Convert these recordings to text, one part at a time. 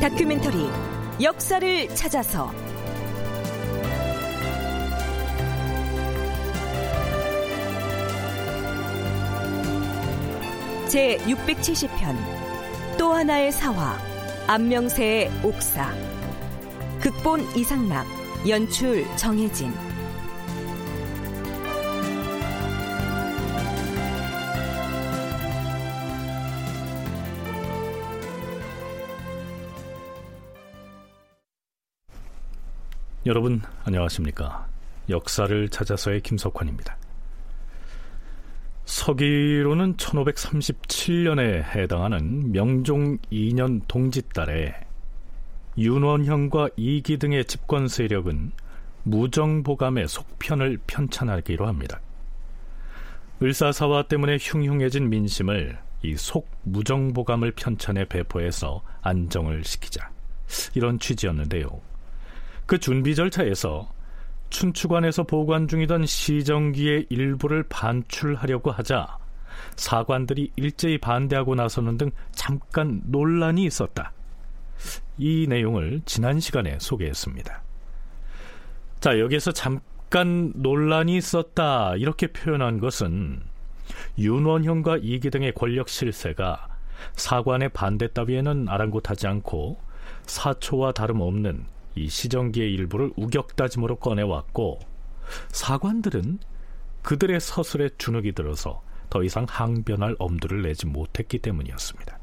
다큐멘터리 역사를 찾아서. 제 670편 또 하나의 사화 안명세의 옥사. 극본 이상락 연출 정혜진 여러분 안녕하십니까? 역사를 찾아서의 김석환입니다. 서기로는 1537년에 해당하는 명종 2년 동짓달에 윤원형과 이기 등의 집권 세력은 무정보감의 속편을 편찬하기로 합니다. 을사사화 때문에 흉흉해진 민심을 이 속무정보감을 편찬해 배포해서 안정을 시키자 이런 취지였는데요. 그 준비 절차에서 춘추관에서 보관 중이던 시정기의 일부를 반출하려고 하자 사관들이 일제히 반대하고 나서는 등 잠깐 논란이 있었다. 이 내용을 지난 시간에 소개했습니다. 자, 여기에서 잠깐 논란이 있었다. 이렇게 표현한 것은 윤원형과 이기 등의 권력 실세가 사관의 반대 따위에는 아랑곳하지 않고 사초와 다름없는 이 시정기의 일부를 우격다짐으로 꺼내왔고 사관들은 그들의 서술에 주눅이 들어서 더 이상 항변할 엄두를 내지 못했기 때문이었습니다.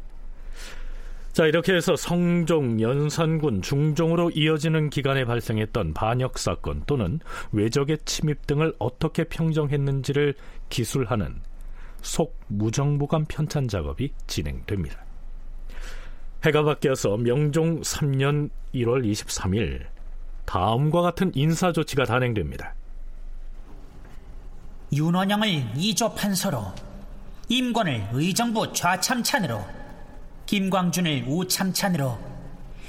자 이렇게 해서 성종, 연산군, 중종으로 이어지는 기간에 발생했던 반역 사건 또는 외적의 침입 등을 어떻게 평정했는지를 기술하는 속무정보감 편찬 작업이 진행됩니다. 해가 바뀌어서 명종 3년 1월 23일 다음과 같은 인사 조치가 단행됩니다. 윤원영을 이조 판서로 임권을 의정부 좌참찬으로 김광준을 우참찬으로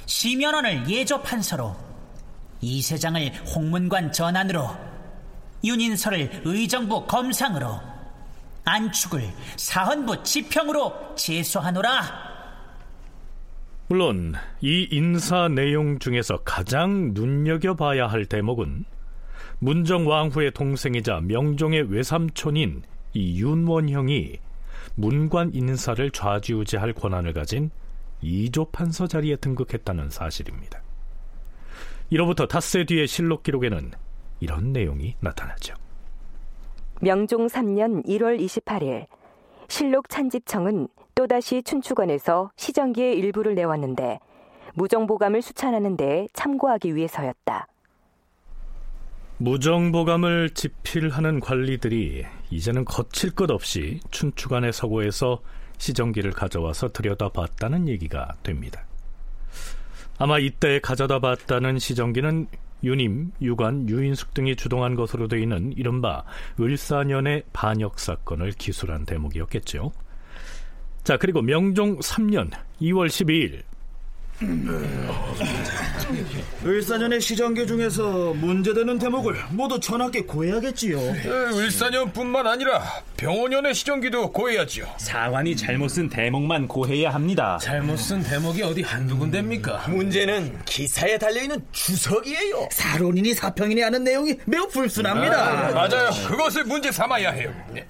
심연원을 예조 판서로 이세장을 홍문관 전안으로 윤인설을 의정부 검상으로 안축을 사헌부 지평으로 제소하노라. 물론 이 인사 내용 중에서 가장 눈여겨봐야 할 대목은 문정 왕후의 동생이자 명종의 외삼촌인 이 윤원형이 문관 인사를 좌지우지할 권한을 가진 이조 판서 자리에 등극했다는 사실입니다. 이로부터 닷새 뒤의 실록 기록에는 이런 내용이 나타나죠. 명종 3년 1월 28일 실록 찬집청은 또다시 춘추관에서 시정기의 일부를 내왔는데 무정보감을 수찬하는 데 참고하기 위해서였다. 무정보감을 집필하는 관리들이 이제는 거칠 것 없이 춘추관의 서고에서 시정기를 가져와서 들여다봤다는 얘기가 됩니다. 아마 이때 가져다 봤다는 시정기는 유님, 유관, 유인숙 등이 주동한 것으로 되어 있는 이른바 을사년의 반역 사건을 기술한 대목이었겠죠. 자, 그리고 명종 3년 2월 12일 을사년의 시정계 중에서 문제되는 대목을 모두 전하께 고해야겠지요. 을사년뿐만 아니라 병원년의 시정기도 고해야지요. 사관이 잘못 쓴 대목만 고해야 합니다. 잘못 쓴 대목이 어디 한두 군데입니까? 문제는 기사에 달려있는 주석이에요. 사론인이 사평인이 하는 내용이 매우 불순합니다. 아, 맞아요. 그것을 문제 삼아야 해요. 네.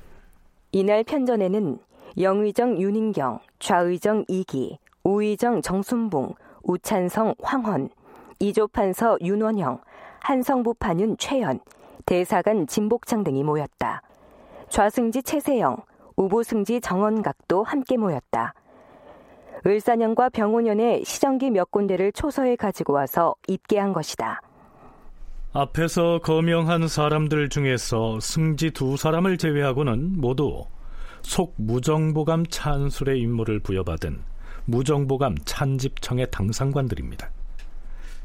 이날 편전에는 영의정 윤인경, 좌의정 이기, 우의정 정순봉, 우찬성 황헌, 이조판서 윤원형, 한성부 판윤 최연, 대사관 진복창 등이 모였다. 좌승지 최세영, 우보승지 정원각도 함께 모였다. 을사년과 병오년의 시정기 몇 군데를 초서에 가지고 와서 입게한 것이다. 앞에서 거명한 사람들 중에서 승지 두 사람을 제외하고는 모두 속 무정보감 찬술의 임무를 부여받은 무정보감 찬집청의 당상관들입니다.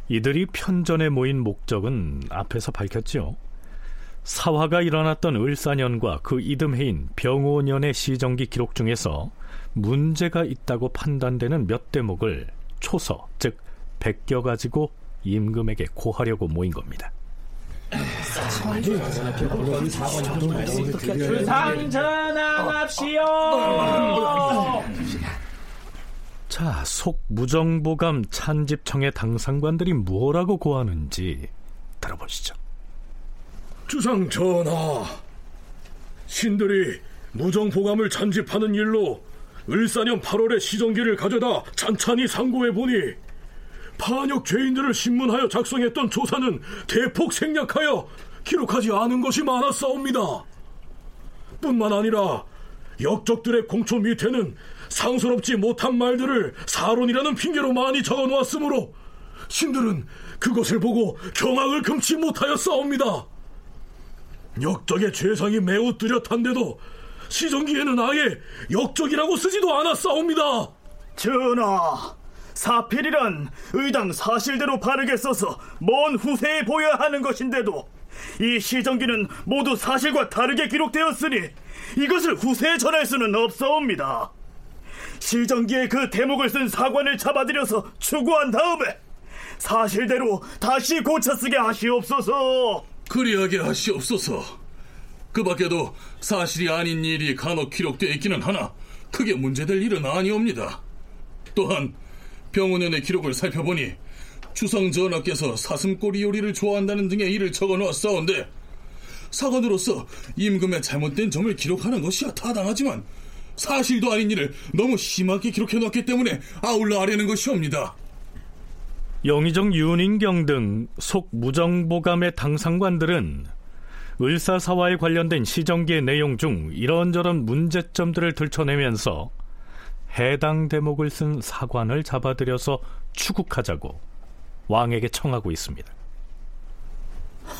이들이 편전에 모인 목적은 앞에서 밝혔지요. 사화가 일어났던 을사년과 그 이듬해인 병오년의 시정기 기록 중에서 문제가 있다고 판단되는 몇 대목을 초서, 즉 베껴 가지고 임금에게 고하려고 모인 겁니다. 상전함합시오. 자, 속 무정보감 찬집청의 당상관들이 뭐라고 고하는지 들어보시죠. 주상 전하, 신들이 무정보감을 찬집하는 일로 을사년 8월에 시정기를 가져다 찬찬히 상고해 보니 반역 죄인들을 신문하여 작성했던 조사는 대폭 생략하여 기록하지 않은 것이 많았사옵니다. 뿐만 아니라 역적들의 공초 밑에는 상스럽지 못한 말들을 사론이라는 핑계로 많이 적어 놓았으므로 신들은 그것을 보고 경악을 금치 못하여 싸웁니다. 역적의 죄상이 매우 뚜렷한데도 시정기에는 아예 역적이라고 쓰지도 않았사옵니다. 전하, 사필이란 의당 사실대로 바르게 써서 먼 후세에 보여야 하는 것인데도 이 시정기는 모두 사실과 다르게 기록되었으니 이것을 후세에 전할 수는 없사옵니다. 시정기에 그 대목을 쓴 사관을 잡아들여서 추구한 다음에 사실대로 다시 고쳐쓰게 하시옵소서. 그리하게 하시옵소서. 그 밖에도 사실이 아닌 일이 간혹 기록되어 있기는 하나 크게 문제될 일은 아니옵니다. 또한 병원연의 기록을 살펴보니 주상 전하께서 사슴꼬리 요리를 좋아한다는 등의 일을 적어 놓았사온데 사관으로서 임금의 잘못된 점을 기록하는 것이야 타당하지만 사실도 아닌 일을 너무 심하게 기록해 놓았기 때문에 아울러 아려는 것이옵니다. 영의정 윤인경 등 속 무정보감의 당상관들은 을사사화에 관련된 시정기의 내용 중 이런저런 문제점들을 들춰내면서 해당 대목을 쓴 사관을 잡아들여서 추국하자고 왕에게 청하고 있습니다.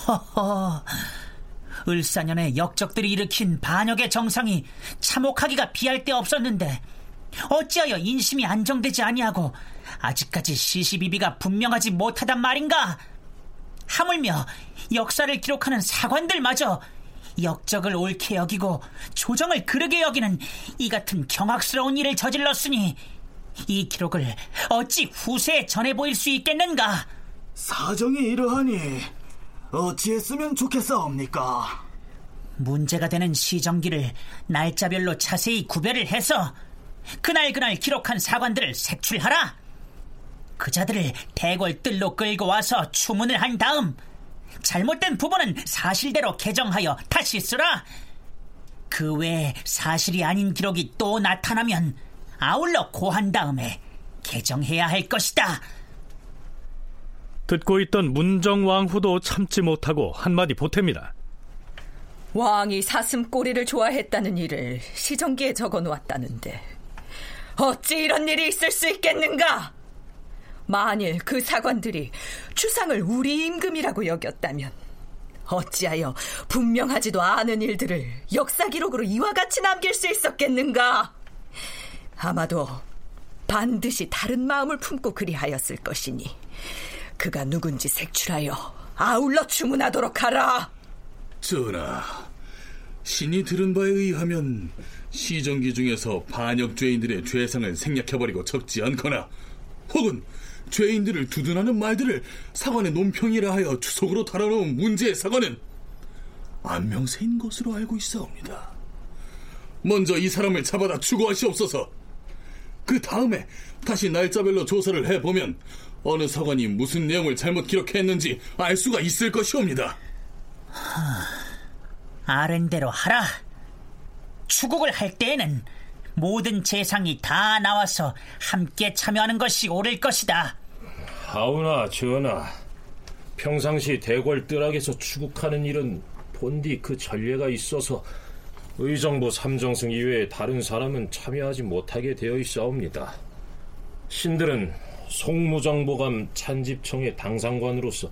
허허, 을사년의 역적들이 일으킨 반역의 정상이 참혹하기가 비할 데 없었는데 어찌하여 인심이 안정되지 아니하고 아직까지 시시비비가 분명하지 못하단 말인가? 하물며 역사를 기록하는 사관들마저 역적을 옳게 여기고 조정을 그르게 여기는 이 같은 경악스러운 일을 저질렀으니 이 기록을 어찌 후세에 전해 보일 수 있겠는가? 사정이 이러하니 어찌했으면 좋겠사옵니까? 문제가 되는 시정기를 날짜별로 자세히 구별을 해서 그날 그날 기록한 사관들을 색출하라. 그자들을 대궐 뜰로 끌고 와서 추문을 한 다음 잘못된 부분은 사실대로 개정하여 다시 쓰라. 그 외에 사실이 아닌 기록이 또 나타나면 아울러 고한 다음에 개정해야 할 것이다. 듣고 있던 문정왕후도 참지 못하고 한마디 보탭니다. 왕이 사슴꼬리를 좋아했다는 일을 시정기에 적어 놓았다는데 어찌 이런 일이 있을 수 있겠는가? 만일 그 사관들이 추상을 우리 임금이라고 여겼다면 어찌하여 분명하지도 않은 일들을 역사 기록으로 이와 같이 남길 수 있었겠는가? 아마도 반드시 다른 마음을 품고 그리하였을 것이니 그가 누군지 색출하여 아울러 주문하도록 하라. 전하, 신이 들은 바에 의하면 시정기 중에서 반역 죄인들의 죄상을 생략해버리고 적지 않거나 혹은 죄인들을 두둔하는 말들을 사관의 논평이라 하여 주석으로 달아놓은 문제의 사관은 안명세인 것으로 알고 있사옵니다. 먼저 이 사람을 잡아다 추구하시옵소서. 그 다음에 다시 날짜별로 조사를 해보면 어느 사관이 무슨 내용을 잘못 기록했는지 알 수가 있을 것이옵니다. 아랜대로 하라. 추국을 할 때에는 모든 재상이 다 나와서 함께 참여하는 것이 옳을 것이다. 하오나 전하, 평상시 대궐 뜰락에서 추국하는 일은 본디 그 전례가 있어서 의정부 삼정승 이외에 다른 사람은 참여하지 못하게 되어 있사옵니다. 신들은 송무정보감 찬집청의 당상관으로서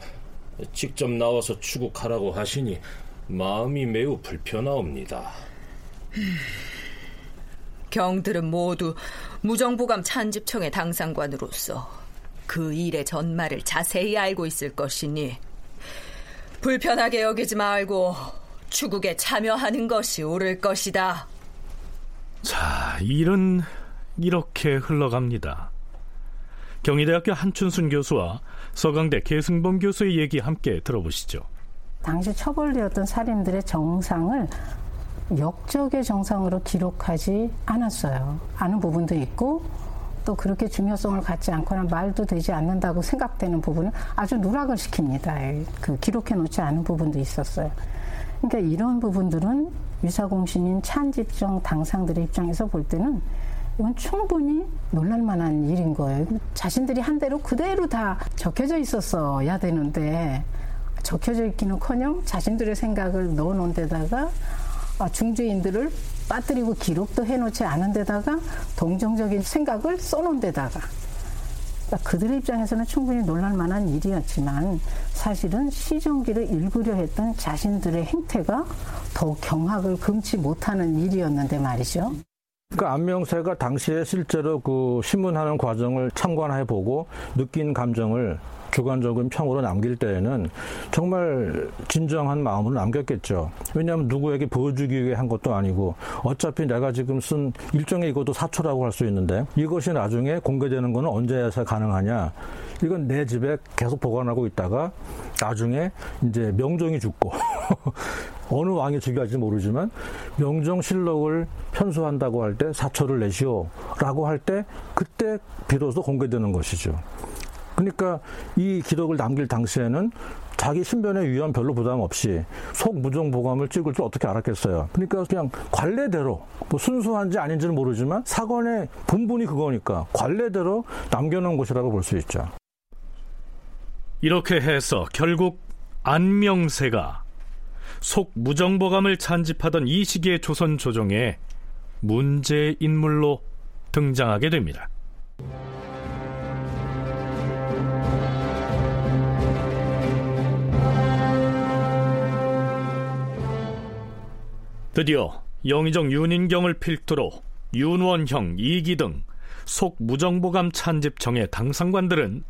직접 나와서 추국하라고 하시니 마음이 매우 불편하옵니다. 경들은 모두 무정부감 찬집청의 당상관으로서 그 일의 전말을 자세히 알고 있을 것이니 불편하게 여기지 말고 추국에 참여하는 것이 옳을 것이다. 자, 일은 이렇게 흘러갑니다. 경희대학교 한춘순 교수와 서강대 계승범 교수의 얘기 함께 들어보시죠. 당시 처벌되었던 살인들의 정상을 역적의 정상으로 기록하지 않았어요. 아는 부분도 있고 또 그렇게 중요성을 갖지 않거나 말도 되지 않는다고 생각되는 부분은 아주 누락을 시킵니다. 그 기록해 놓지 않은 부분도 있었어요. 그러니까 이런 부분들은 유사공신인 찬집정 당상들의 입장에서 볼 때는 이건 충분히 놀랄 만한 일인 거예요. 자신들이 한 대로 그대로 다 적혀져 있었어야 되는데 적혀져 있기는 커녕 자신들의 생각을 넣어 놓은 데다가 아, 중죄인들을 빠뜨리고 기록도 해놓지 않은 데다가 동정적인 생각을 써놓은 데다가 그러니까 그들의 입장에서는 충분히 놀랄 만한 일이었지만 사실은 시정기를 읽으려 했던 자신들의 행태가 더 경악을 금치 못하는 일이었는데 말이죠. 그 안명세가 당시에 실제로 그 신문하는 과정을 참관해 보고 느낀 감정을 주관적인 평으로 남길 때에는 정말 진정한 마음으로 남겼겠죠. 왜냐하면 누구에게 보여주기 위해 한 것도 아니고 어차피 내가 지금 쓴 일종의 이것도 사초라고 할 수 있는데 이것이 나중에 공개되는 것은 언제에서 가능하냐. 이건 내 집에 계속 보관하고 있다가 나중에 이제 명종이 죽고 어느 왕이 죽여할지 모르지만 명종실록을 편수한다고 할 때 사초를 내시오라고 할 때 그때 비로소 공개되는 것이죠. 그러니까 이 기록을 남길 당시에는 자기 신변의 위험 별로 부담 없이 속무정 보감을 찍을 줄 어떻게 알았겠어요. 그러니까 그냥 관례대로 뭐 순수한지 아닌지는 모르지만 사건의 본분이 그거니까 관례대로 남겨놓은 곳이라고 볼 수 있죠. 이렇게 해서 결국 안명세가 속무정보감을 찬집하던 이 시기의 조선 조정에 문제 인물로 등장하게 됩니다. 드디어 영의정 윤인경을 필두로 윤원형, 이기 등 속무정보감 찬집청의 당상관들은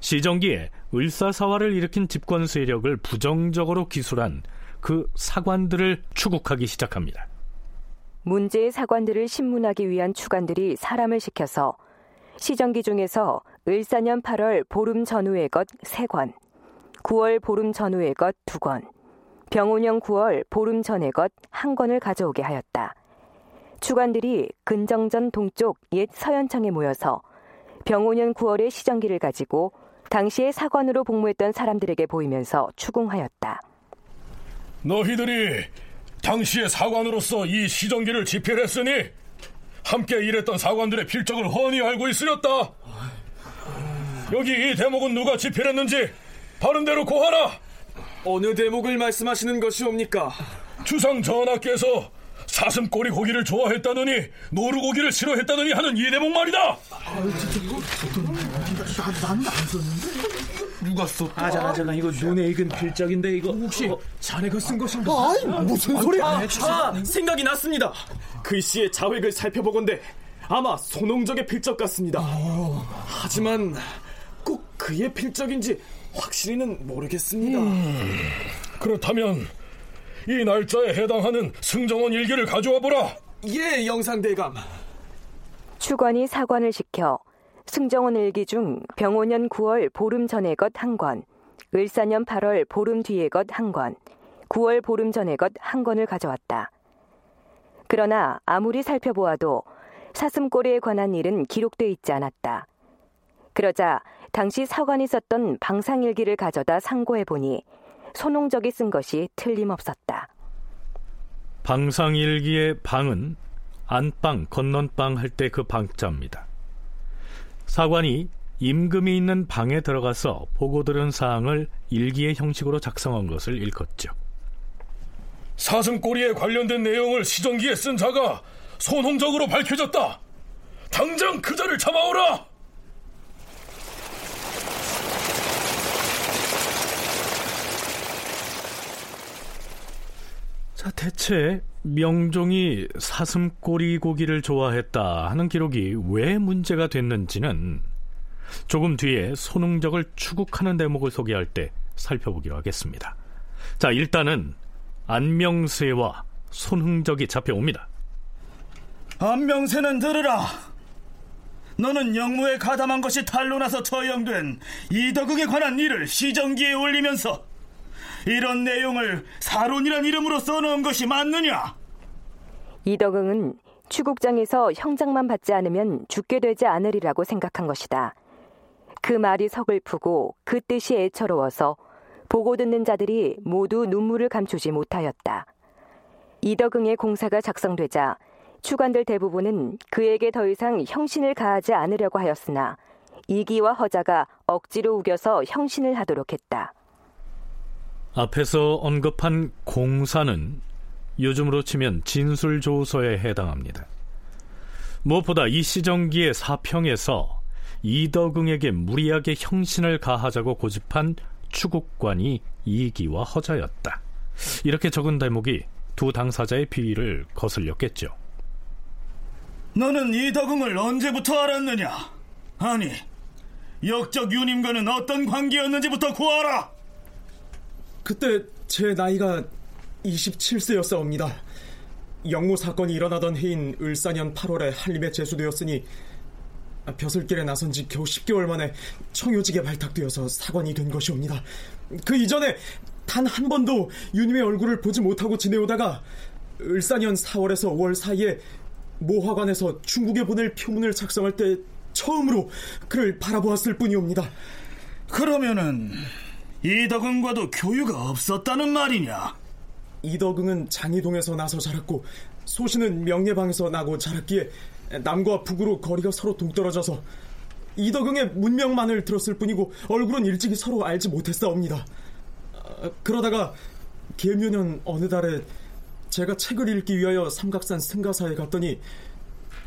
시정기에 을사사화를 일으킨 집권 세력을 부정적으로 기술한 그 사관들을 추국하기 시작합니다. 문제의 사관들을 신문하기 위한 추관들이 사람을 시켜서 시정기 중에서 을사년 8월 보름 전후의 것 3권, 9월 보름 전후의 것 2권, 병원형 9월 보름 전의 것 한 권을 가져오게 하였다. 주관들이 근정전 동쪽 옛 서현청에 모여서 병원년 9월의 시정기를 가지고 당시에 사관으로 복무했던 사람들에게 보이면서 추궁하였다. 너희들이 당시의 사관으로서 이 시정기를 집필했으니 함께 일했던 사관들의 필적을 훤히 알고 있으렸다. 여기 이 대목은 누가 집필했는지 바른 대로 고하라. 어느 대목을 말씀하시는 것이옵니까? 주상 전하께서 사슴꼬리 고기를 좋아했다느니 노루고기를 싫어했다느니 하는 이 대목 말이다. 나는 안 썼는데. 누가 썼다? 아, 잠깐, 잠깐, 이거 눈에 익은 필적인데, 이거. 혹시 어, 자네가 쓴 것인가? 아이, 무슨 소리야? 아, 아, 생각이 났습니다. 글씨의 자획을 살펴보건대 아마 손홍적의 필적 같습니다. 하지만 꼭 그의 필적인지 확실히는 모르겠습니다. 음, 그렇다면 이 날짜에 해당하는 승정원 일기를 가져와 보라. 예, 영상대감. 추관이 사관을 시켜 승정원 일기 중 병오년 9월 보름 전의 것 한 권, 을사년 8월 보름 뒤의 것 한 권, 9월 보름 전의 것 한 권을 가져왔다. 그러나 아무리 살펴보아도 사슴꼬리에 관한 일은 기록돼 있지 않았다. 그러자 당시 사관이 썼던 방상일기를 가져다 상고해 보니 손홍적이 쓴 것이 틀림없었다. 방상일기의 방은 안방, 건넌방 할 때 그 방자입니다. 사관이 임금이 있는 방에 들어가서 보고 들은 사항을 일기의 형식으로 작성한 것을 일컫죠. 사슴꼬리에 관련된 내용을 시정기에 쓴 자가 손홍적으로 밝혀졌다. 당장 그 자를 잡아오라. 자, 대체 명종이 사슴꼬리 고기를 좋아했다 하는 기록이 왜 문제가 됐는지는 조금 뒤에 손흥적을 추국하는 대목을 소개할 때 살펴보기로 하겠습니다. 자, 일단은 안명세와 손흥적이 잡혀옵니다. 안명세는 들으라. 너는 영무에 가담한 것이 탄로나서 처형된 이덕응에 관한 일을 시정기에 올리면서 이런 내용을 사론이란 이름으로 써놓은 것이 맞느냐? 이덕응은 추국장에서 형장만 받지 않으면 죽게 되지 않으리라고 생각한 것이다. 그 말이 서글프고 그 뜻이 애처로워서 보고 듣는 자들이 모두 눈물을 감추지 못하였다. 이덕응의 공사가 작성되자 추관들 대부분은 그에게 더 이상 형신을 가하지 않으려고 하였으나 이기와 허자가 억지로 우겨서 형신을 하도록 했다. 앞에서 언급한 공사는 요즘으로 치면 진술조서에 해당합니다. 무엇보다 이 시정기의 사평에서 이덕응에게 무리하게 형신을 가하자고 고집한 추국관이 이기와 허자였다. 이렇게 적은 대목이 두 당사자의 비위를 거슬렸겠죠. 너는 이덕응을 언제부터 알았느냐? 아니, 역적 유님과는 어떤 관계였는지부터 구하라! 그때 제 나이가 27세였사옵니다. 영모 사건이 일어나던 해인 을사년 8월에 한림에 제수되었으니 벼슬길에 나선 지 겨우 10개월 만에 청요직에 발탁되어서 사관이 된 것이옵니다. 그 이전에 단 한 번도 유님의 얼굴을 보지 못하고 지내오다가 을사년 4월에서 5월 사이에 모화관에서 중국에 보낼 표문을 작성할 때 처음으로 그를 바라보았을 뿐이옵니다. 그러면은 이덕응과도 교유가 없었다는 말이냐? 이덕응은 장이동에서 나서 자랐고 소신은 명예방에서 나고 자랐기에 남과 북으로 거리가 서로 동떨어져서 이덕응의 문명만을 들었을 뿐이고 얼굴은 일찍이 서로 알지 못했사옵니다. 아, 그러다가 계묘년 어느 달에 제가 책을 읽기 위하여 삼각산 승가사에 갔더니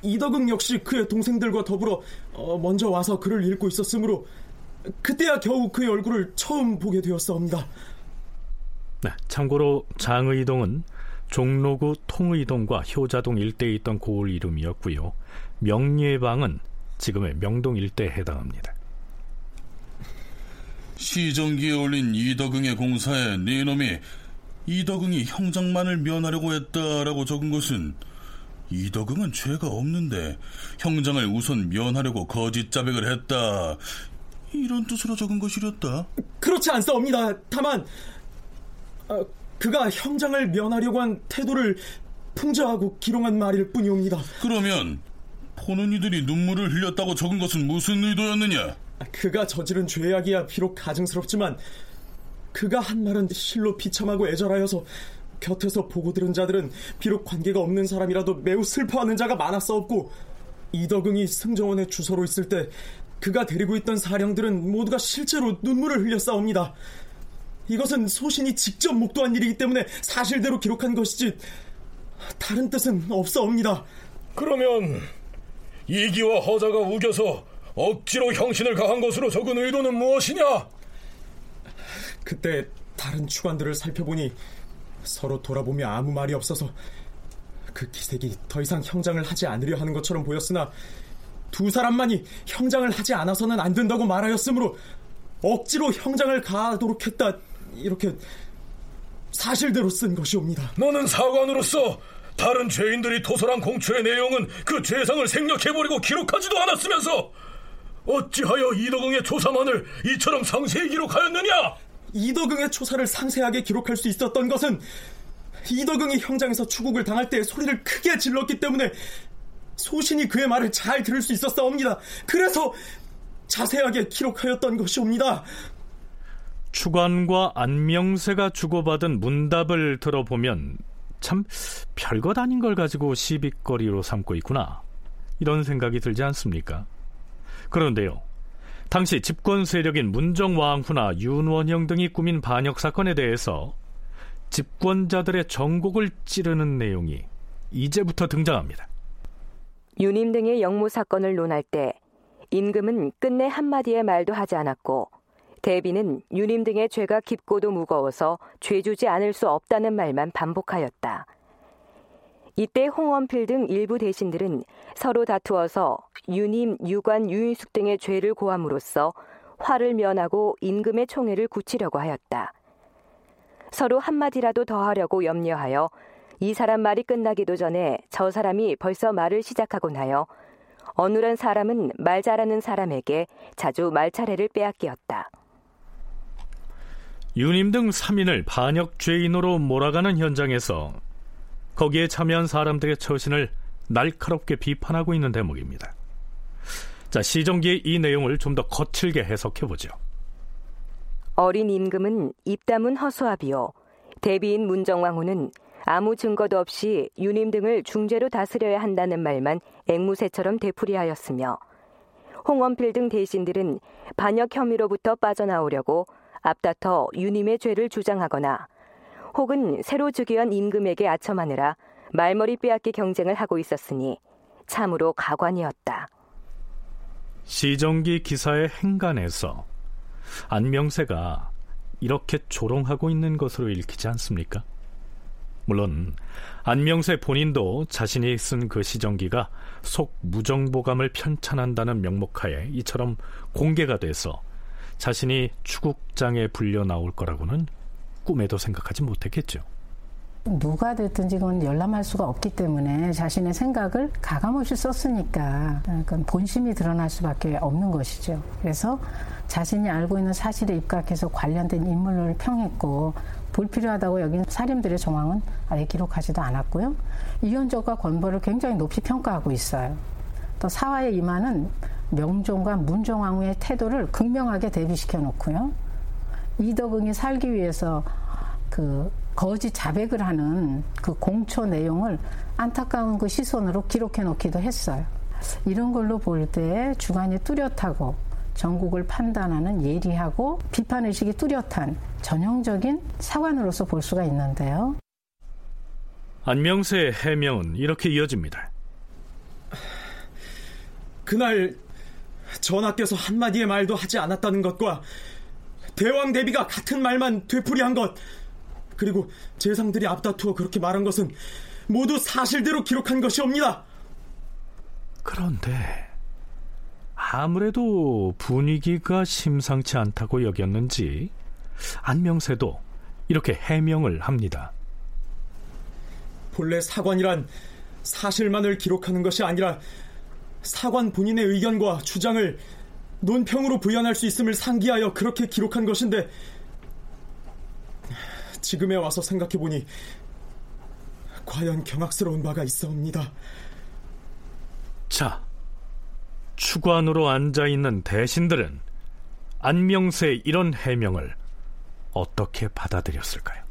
이덕응 역시 그의 동생들과 더불어 어, 먼저 와서 글을 읽고 있었으므로 그때야 겨우 그의 얼굴을 처음 보게 되었사옵니다. 네, 참고로 장의동은 종로구 통의동과 효자동 일대에 있던 고을 이름이었고요. 명예방은 지금의 명동 일대에 해당합니다. 시정기에 올린 이덕응의 공사에 네 놈이 이덕응이 형장만을 면하려고 했다라고 적은 것은 이덕응은 죄가 없는데 형장을 우선 면하려고 거짓 자백을 했다 이런 뜻으로 적은 것이렸다. 그렇지 않사옵니다. 다만 어, 그가 형장을 면하려고 한 태도를 풍자하고 기롱한 말일 뿐이옵니다. 그러면 보는 이들이 눈물을 흘렸다고 적은 것은 무슨 의도였느냐? 그가 저지른 죄악이야 비록 가증스럽지만 그가 한 말은 실로 비참하고 애절하여서 곁에서 보고 들은 자들은 비록 관계가 없는 사람이라도 매우 슬퍼하는 자가 많았사옵고 이덕응이 승정원의 주소로 있을 때 그가 데리고 있던 사령들은 모두가 실제로 눈물을 흘렸사옵니다. 이것은 소신이 직접 목도한 일이기 때문에 사실대로 기록한 것이지 다른 뜻은 없사옵니다. 그러면 이기와 허자가 우겨서 억지로 형신을 가한 것으로 적은 의도는 무엇이냐? 그때 다른 추관들을 살펴보니 서로 돌아보며 아무 말이 없어서 그 기색이 더 이상 형장을 하지 않으려 하는 것처럼 보였으나 두 사람만이 형장을 하지 않아서는 안 된다고 말하였으므로 억지로 형장을 가하도록 했다 이렇게 사실대로 쓴 것이옵니다. 너는 사관으로서 다른 죄인들이 토설한 공초의 내용은 그 죄상을 생략해버리고 기록하지도 않았으면서 어찌하여 이덕응의 조사만을 이처럼 상세히 기록하였느냐? 이덕응의 초사를 상세하게 기록할 수 있었던 것은 이덕응이 형장에서 추국을 당할 때 소리를 크게 질렀기 때문에 소신이 그의 말을 잘 들을 수 있었사옵니다. 그래서 자세하게 기록하였던 것이옵니다. 추관과 안명세가 주고받은 문답을 들어보면 참 별것 아닌 걸 가지고 시비거리로 삼고 있구나. 이런 생각이 들지 않습니까? 그런데요. 당시 집권 세력인 문정왕후나 윤원영 등이 꾸민 반역 사건에 대해서 집권자들의 정곡을 찌르는 내용이 이제부터 등장합니다. 유님 등의 영모 사건을 논할 때 임금은 끝내 한마디의 말도 하지 않았고 대비는 유님 등의 죄가 깊고도 무거워서 죄주지 않을 수 없다는 말만 반복하였다. 이때 홍원필 등 일부 대신들은 서로 다투어서 유님, 유관, 유인숙 등의 죄를 고함으로써 화를 면하고 임금의 총애를 굳히려고 하였다. 서로 한마디라도 더 하려고 염려하여 이 사람 말이 끝나기도 전에 저 사람이 벌써 말을 시작하곤 하여 어눌한 사람은 말 잘하는 사람에게 자주 말차례를 빼앗기었다. 유님 등 3인을 반역 죄인으로 몰아가는 현장에서 거기에 참여한 사람들의 처신을 날카롭게 비판하고 있는 대목입니다. 자, 시정기의 이 내용을 좀 더 거칠게 해석해 보죠. 어린 임금은 입담은 허수아비요. 대비인 문정왕후는 아무 증거도 없이 유님 등을 중재로 다스려야 한다는 말만 앵무새처럼 되풀이하였으며 홍원필 등 대신들은 반역 혐의로부터 빠져나오려고 앞다퉈 유님의 죄를 주장하거나 혹은 새로 즉위한 임금에게 아첨하느라 말머리 빼앗기 경쟁을 하고 있었으니 참으로 가관이었다. 시정기 기사의 행간에서 안명세가 이렇게 조롱하고 있는 것으로 읽히지 않습니까? 물론 안명세 본인도 자신이 쓴 그 시정기가 속 무정보감을 편찬한다는 명목하에 이처럼 공개가 돼서 자신이 추국장에 불려 나올 거라고는 꿈에도 생각하지 못했겠죠. 누가 됐든지 그건 열람할 수가 없기 때문에 자신의 생각을 가감없이 썼으니까 그러니까 본심이 드러날 수밖에 없는 것이죠. 그래서 자신이 알고 있는 사실에 입각해서 관련된 인물을 평했고 불필요하다고 여긴 사림들의 정황은 아예 기록하지도 않았고요. 이현적과 권벌을 굉장히 높이 평가하고 있어요. 또 사화의 이만은 명종과 문종왕후의 태도를 극명하게 대비시켜 놓고요. 이덕응이 살기 위해서 그 거짓 자백을 하는 그 공초 내용을 안타까운 그 시선으로 기록해 놓기도 했어요. 이런 걸로 볼 때 주관이 뚜렷하고 전국을 판단하는 예리하고 비판 의식이 뚜렷한 전형적인 사관으로서 볼 수가 있는데요. 안명세의 해명은 이렇게 이어집니다. 그날 전하께서 한마디의 말도 하지 않았다는 것과 대왕 대비가 같은 말만 되풀이한 것 그리고 재상들이 앞다투어 그렇게 말한 것은 모두 사실대로 기록한 것이옵니다. 그런데 아무래도 분위기가 심상치 않다고 여겼는지 안명세도 이렇게 해명을 합니다. 본래 사관이란 사실만을 기록하는 것이 아니라 사관 본인의 의견과 주장을 논평으로 부연할 수 있음을 상기하여 그렇게 기록한 것인데 지금에 와서 생각해보니 과연 경악스러운 바가 있어옵니다. 자, 추관으로 앉아 있는 대신들은 안명세의 이런 해명을 어떻게 받아들였을까요?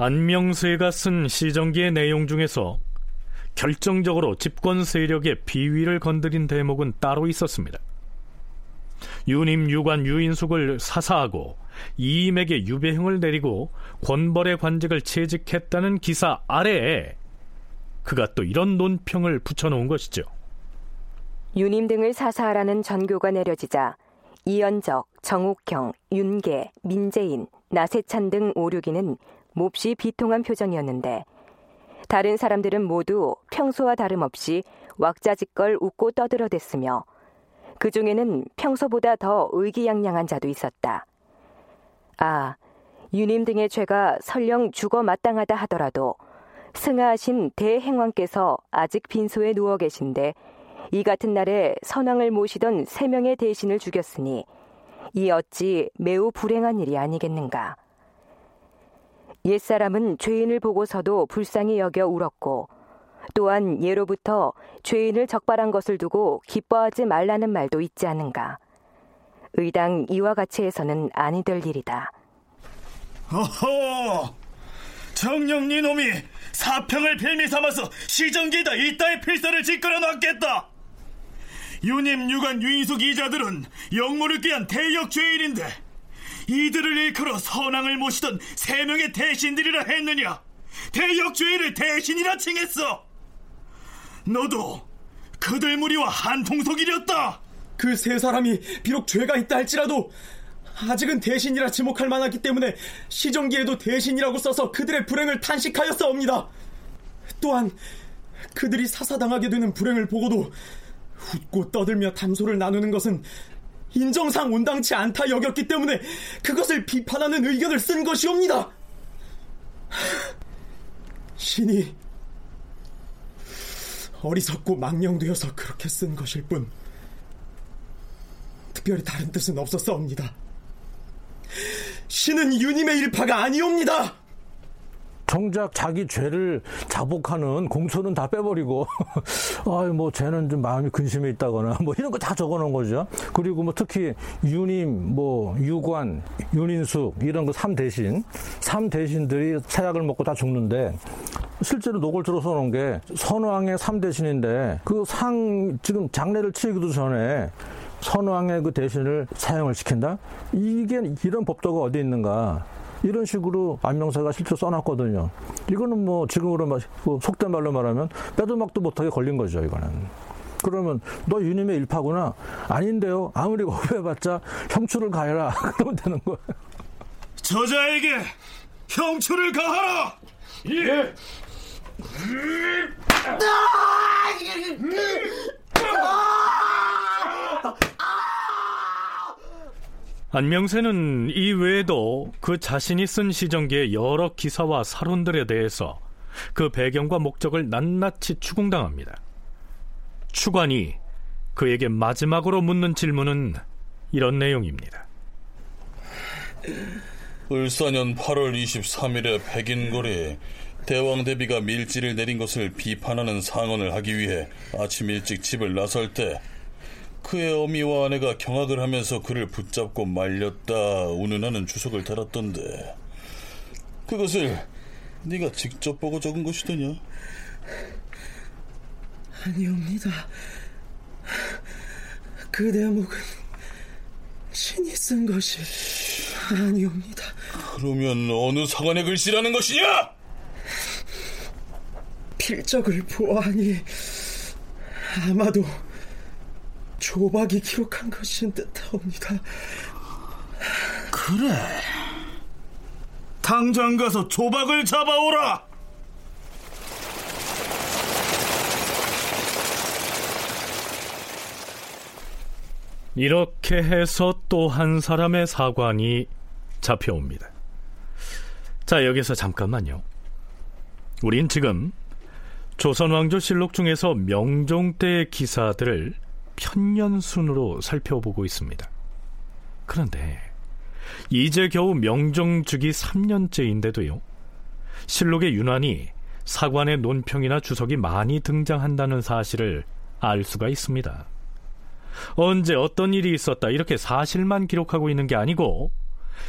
안명세가 쓴 시정기의 내용 중에서 결정적으로 집권 세력의 비위를 건드린 대목은 따로 있었습니다. 유님 유관 유인숙을 사사하고 이임에게 유배형을 내리고 권벌의 관직을 채직했다는 기사 아래에 그가 또 이런 논평을 붙여놓은 것이죠. 유님 등을 사사하라는 전교가 내려지자 이연적, 정옥경, 윤계, 민재인, 나세찬 등 오류기는 몹시 비통한 표정이었는데 다른 사람들은 모두 평소와 다름없이 왁자지껄 웃고 떠들어댔으며 그 중에는 평소보다 더 의기양양한 자도 있었다. 아, 유님 등의 죄가 설령 죽어 마땅하다 하더라도 승하하신 대행왕께서 아직 빈소에 누워 계신데 이 같은 날에 선왕을 모시던 세 명의 대신을 죽였으니 이 어찌 매우 불행한 일이 아니겠는가. 옛사람은 죄인을 보고서도 불쌍히 여겨 울었고 또한 예로부터 죄인을 적발한 것을 두고 기뻐하지 말라는 말도 있지 않은가. 의당 이와 같이 해서는 아니 될 일이다. 어허! 정령 니 놈이 사평을 빌미 삼아서 시정기다 이따의 필사를 짓거려 놨겠다! 유님, 유관, 유인숙 이자들은 영모를 꾀한 대역 죄인인데 이들을 일컬어 선왕을 모시던 세 명의 대신들이라 했느냐? 대역죄인을 대신이라 칭했어. 너도 그들 무리와 한 통속이렸다. 그 세 사람이 비록 죄가 있다 할지라도 아직은 대신이라 지목할 만하기 때문에 시정기에도 대신이라고 써서 그들의 불행을 탄식하였사옵니다. 또한 그들이 사사당하게 되는 불행을 보고도 웃고 떠들며 담소를 나누는 것은 인정상 온당치 않다 여겼기 때문에 그것을 비판하는 의견을 쓴 것이옵니다. 신이 어리석고 망령되어서 그렇게 쓴 것일 뿐 특별히 다른 뜻은 없었사옵니다. 신은 유님의 일파가 아니옵니다. 정작 자기 죄를 자복하는 공소는 다 빼버리고, 아유, 뭐, 쟤는 좀 마음이 근심해 있다거나, 뭐, 이런 거 다 적어 놓은 거죠. 그리고 뭐, 특히, 유님, 뭐, 유관, 윤인숙, 이런 거 삼 대신, 삼 대신들이 사약을 먹고 다 죽는데, 실제로 녹을 들어 써놓은 게, 선왕의 삼 대신인데, 그 상, 지금 장례를 치기도 전에, 선왕의 그 대신을 사용을 시킨다? 이게 이런 법도가 어디 있는가? 이런 식으로 안명사가 실제 써놨거든요. 이거는 뭐 지금으로 뭐 속된 말로 말하면 빼도 막도 못하게 걸린 거죠. 이거는. 그러면 너 유님의 일파구나? 아닌데요. 아무리 거부해봤자 형출을 가해라. 그러면 되는 거예요. 저자에게 형출을 가하라. 예. 안명세는 이 외에도 그 자신이 쓴 시정기의 여러 기사와 사론들에 대해서 그 배경과 목적을 낱낱이 추궁당합니다. 추관이 그에게 마지막으로 묻는 질문은 이런 내용입니다. 을사년 8월 23일에 백인거리 대왕 대비가 밀지를 내린 것을 비판하는 상언을 하기 위해 아침 일찍 집을 나설 때 그의 어미와 아내가 경악을 하면서 그를 붙잡고 말렸다 운운하는 주석을 달았던데 그것을 네가 직접 보고 적은 것이더냐? 아니옵니다. 그 대목은 신이 쓴 것이 아니옵니다. 그러면 어느 사관의 글씨라는 것이냐? 필적을 보아하니 아마도 조박이 기록한 것인 듯하옵니다. 그래. 당장 가서 조박을 잡아오라. 이렇게 해서 또 한 사람의 사관이 잡혀옵니다. 자, 여기서 잠깐만요. 우린 지금 조선왕조실록 중에서 명종 때의 기사들을 편년순으로 살펴보고 있습니다. 그런데 이제 겨우 명종 즉위 3년째인데도요. 실록의 윤환이 사관의 논평이나 주석이 많이 등장한다는 사실을 알 수가 있습니다. 언제 어떤 일이 있었다 이렇게 사실만 기록하고 있는 게 아니고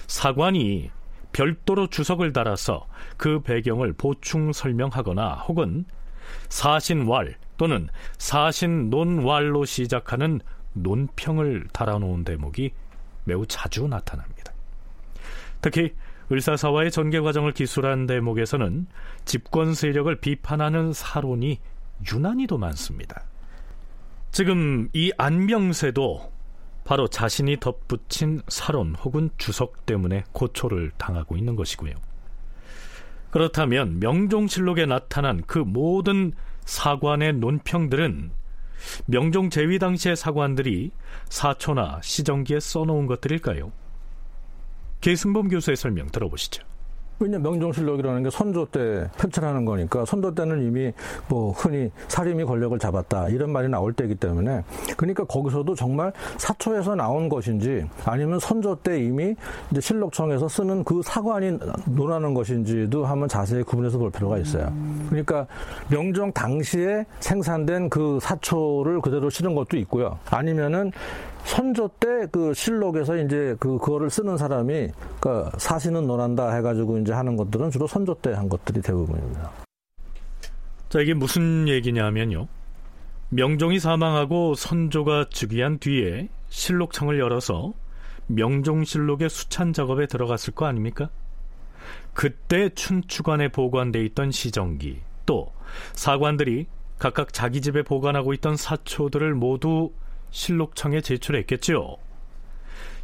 사관이 별도로 주석을 달아서 그 배경을 보충 설명하거나 혹은 사신왈 또는 사신 논왈로 시작하는 논평을 달아놓은 대목이 매우 자주 나타납니다. 특히 을사사와의 전개 과정을 기술한 대목에서는 집권 세력을 비판하는 사론이 유난히도 많습니다. 지금 이 안명세도 바로 자신이 덧붙인 사론 혹은 주석 때문에 고초를 당하고 있는 것이고요. 그렇다면 명종실록에 나타난 그 모든 사관의 논평들은 명종 제위 당시의 사관들이 사초나 시정기에 써놓은 것들일까요? 계승범 교수의 설명 들어보시죠. 왜냐 명종실록이라는 게 선조 때 편찬하는 거니까 선조 때는 이미 뭐 흔히 사림이 권력을 잡았다 이런 말이 나올 때이기 때문에 그러니까 거기서도 정말 사초에서 나온 것인지 아니면 선조 때 이미 이제 실록청에서 쓰는 그 사관이 논하는 것인지도 한번 자세히 구분해서 볼 필요가 있어요. 그러니까 명종 당시에 생산된 그 사초를 그대로 실은 것도 있고요. 아니면은 선조 때 그 실록에서 이제 그 그거를 쓰는 사람이 그 사신은 논한다 해가지고 이제 하는 것들은 주로 선조 때 한 것들이 대부분입니다. 자 이게 무슨 얘기냐면요. 명종이 사망하고 선조가 즉위한 뒤에 실록청을 열어서 명종실록의 수찬 작업에 들어갔을 거 아닙니까? 그때 춘추관에 보관돼 있던 시정기 또 사관들이 각각 자기 집에 보관하고 있던 사초들을 모두 실록청에 제출했겠지요.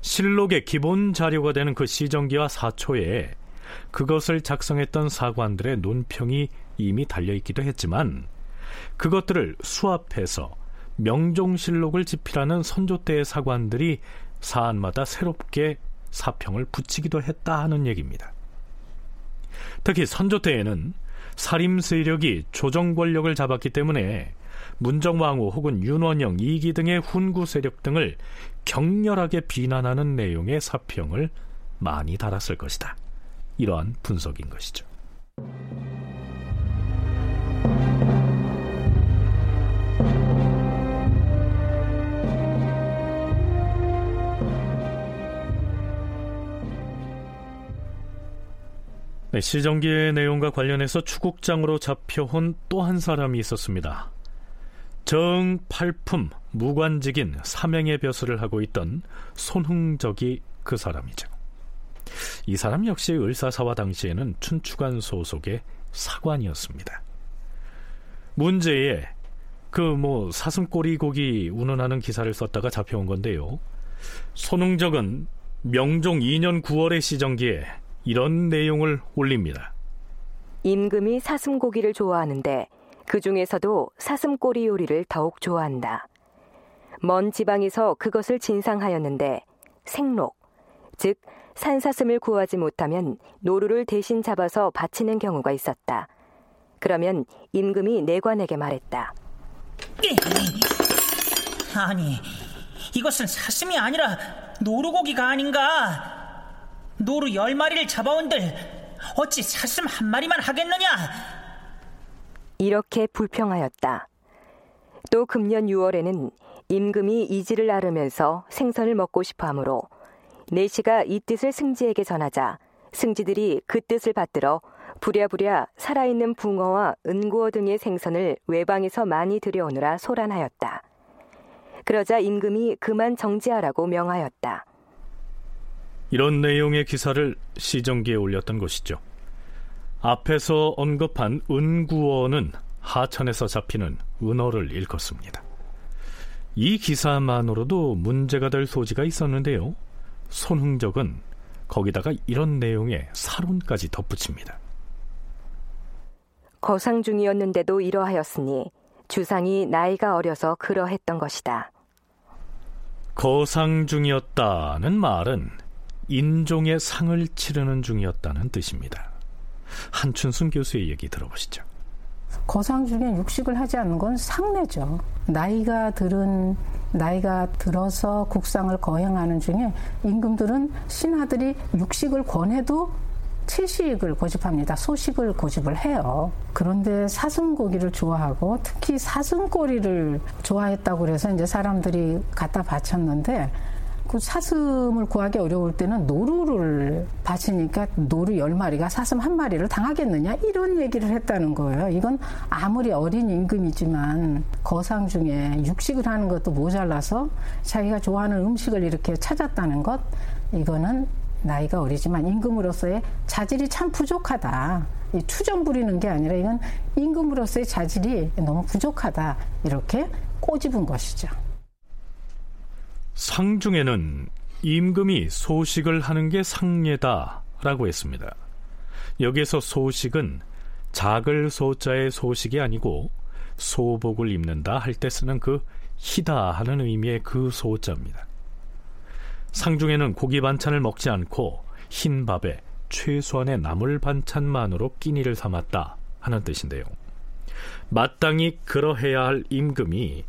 실록의 기본 자료가 되는 그 시정기와 사초에 그것을 작성했던 사관들의 논평이 이미 달려있기도 했지만 그것들을 수합해서 명종실록을 집필하는 선조때의 사관들이 사안마다 새롭게 사평을 붙이기도 했다 하는 얘기입니다. 특히 선조 때에는 사림 세력이 조정 권력을 잡았기 때문에 문정왕후 혹은 윤원영, 이기 등의 훈구 세력 등을 격렬하게 비난하는 내용의 사평을 많이 달았을 것이다. 이러한 분석인 것이죠. 네, 시정기의 내용과 관련해서 추국장으로 잡혀온 또 한 사람이 있었습니다. 정팔품 무관직인 사명의 벼슬을 하고 있던 손흥적이 그 사람이죠. 이 사람 역시 을사사와 당시에는 춘추관 소속의 사관이었습니다. 문제에 그 뭐 사슴꼬리 고기 운운하는 기사를 썼다가 잡혀온 건데요. 손흥적은 명종 2년 9월의 시정기에 이런 내용을 올립니다. 임금이 사슴고기를 좋아하는데 그 중에서도 사슴꼬리 요리를 더욱 좋아한다. 먼 지방에서 그것을 진상하였는데 생록, 즉 산사슴을 구하지 못하면 노루를 대신 잡아서 바치는 경우가 있었다. 그러면 임금이 내관에게 말했다. 아니, 이것은 사슴이 아니라 노루고기가 아닌가? 노루 열 마리를 잡아온들 어찌 사슴 한 마리만 하겠느냐? 이렇게 불평하였다. 또 금년 6월에는 임금이 이지를 나르면서 생선을 먹고 싶어 하므로 내시가 이 뜻을 승지에게 전하자 승지들이 그 뜻을 받들어 부랴부랴 살아있는 붕어와 은구어 등의 생선을 외방에서 많이 들여오느라 소란하였다. 그러자 임금이 그만 정지하라고 명하였다. 이런 내용의 기사를 시정기에 올렸던 것이죠. 앞에서 언급한 은구어는 하천에서 잡히는 은어를 일컫습니다. 이 기사만으로도 문제가 될 소지가 있었는데요. 손흥적은 거기다가 이런 내용의 사론까지 덧붙입니다. 거상 중이었는데도 이러하였으니 주상이 나이가 어려서 그러했던 것이다. 거상 중이었다는 말은 인종의 상을 치르는 중이었다는 뜻입니다. 한춘순 교수의 얘기 들어보시죠. 거상 중에 육식을 하지 않는 건 상례죠. 나이가 들은 나이가 들어서 국상을 거행하는 중에 임금들은 신하들이 육식을 권해도 채식을 고집합니다. 소식을 고집을 해요. 그런데 사슴고기를 좋아하고 특히 사슴꼬리를 좋아했다고 그래서 이제 사람들이 갖다 바쳤는데 그 사슴을 구하기 어려울 때는 노루를 바치니까 노루 열마리가 사슴 한 마리를 당하겠느냐 이런 얘기를 했다는 거예요. 이건 아무리 어린 임금이지만 거상 중에 육식을 하는 것도 모자라서 자기가 좋아하는 음식을 이렇게 찾았다는 것 이거는 나이가 어리지만 임금으로서의 자질이 참 부족하다. 이 투정 부리는 게 아니라 이건 임금으로서의 자질이 너무 부족하다. 이렇게 꼬집은 것이죠. 상중에는 임금이 소식을 하는 게 상례다라고 했습니다. 여기에서 소식은 작을 소자의 소식이 아니고 소복을 입는다 할 때 쓰는 그 희다 하는 의미의 그 소자입니다. 상중에는 고기 반찬을 먹지 않고 흰 밥에 최소한의 나물 반찬만으로 끼니를 삼았다 하는 뜻인데요. 마땅히 그러해야 할 임금이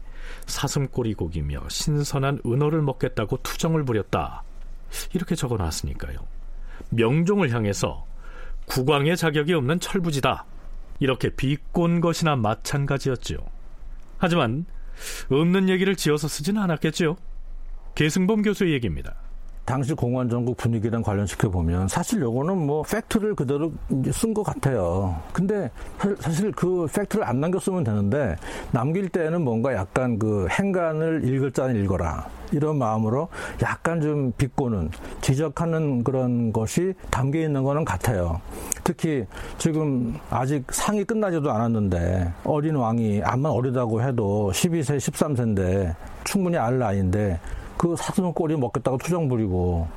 사슴꼬리 고기며 신선한 은어를 먹겠다고 투정을 부렸다. 이렇게 적어 놨으니까요. 명종을 향해서 국왕의 자격이 없는 철부지다. 이렇게 비꼰 것이나 마찬가지였지요. 하지만 없는 얘기를 지어서 쓰지는 않았겠지요. 계승범 교수의 얘기입니다. 당시 공안 정국 분위기랑 관련시켜 보면 사실 요거는 뭐 팩트를 그대로 쓴 것 같아요. 근데 사실 그 팩트를 안 남겼으면 되는데 남길 때는 뭔가 약간 그 행간을 읽을 자는 읽어라 이런 마음으로 약간 좀 비꼬는 지적하는 그런 것이 담겨 있는 거는 같아요. 특히 지금 아직 상이 끝나지도 않았는데 어린 왕이 암만 어리다고 해도 12세, 13세인데 충분히 알 나이인데 그 사슴 꼬리 먹겠다고 투정 부리고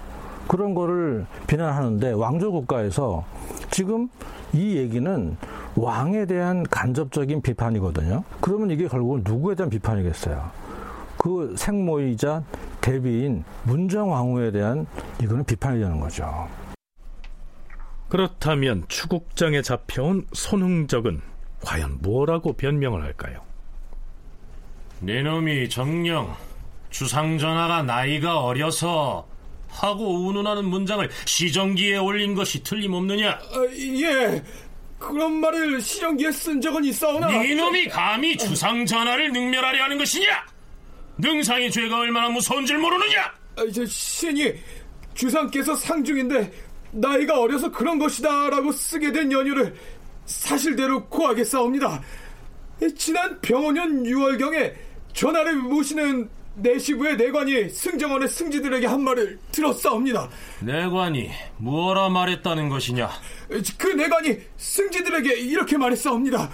그런 거를 비난하는데 왕조 국가에서 지금 이 얘기는 왕에 대한 간접적인 비판이거든요. 그러면 이게 결국은 누구에 대한 비판이겠어요? 그 생모이자 대비인 문정왕후에 대한 이거는 비판이 되는 거죠. 그렇다면 추국장에 잡혀온 손흥적은 과연 뭐라고 변명을 할까요? 네 놈이 정령 주상전하가 나이가 어려서 하고 운운하는 문장을 시정기에 올린 것이 틀림없느냐? 아, 예, 그런 말을 시정기에 쓴 적은 있어오나 네 놈이 감히 주상전하를 능멸하려 하는 것이냐? 능상의 죄가 얼마나 무서운 줄 모르느냐? 아, 저 신이 주상께서 상중인데 나이가 어려서 그런 것이다 라고 쓰게 된 연유를 사실대로 고하겠사옵니다. 지난 병원년 6월경에 전하를 모시는 내시부의 내관이 승정원의 승지들에게 한 말을 들었사옵니다. 내관이 뭐라 말했다는 것이냐? 그 내관이 승지들에게 이렇게 말했사옵니다.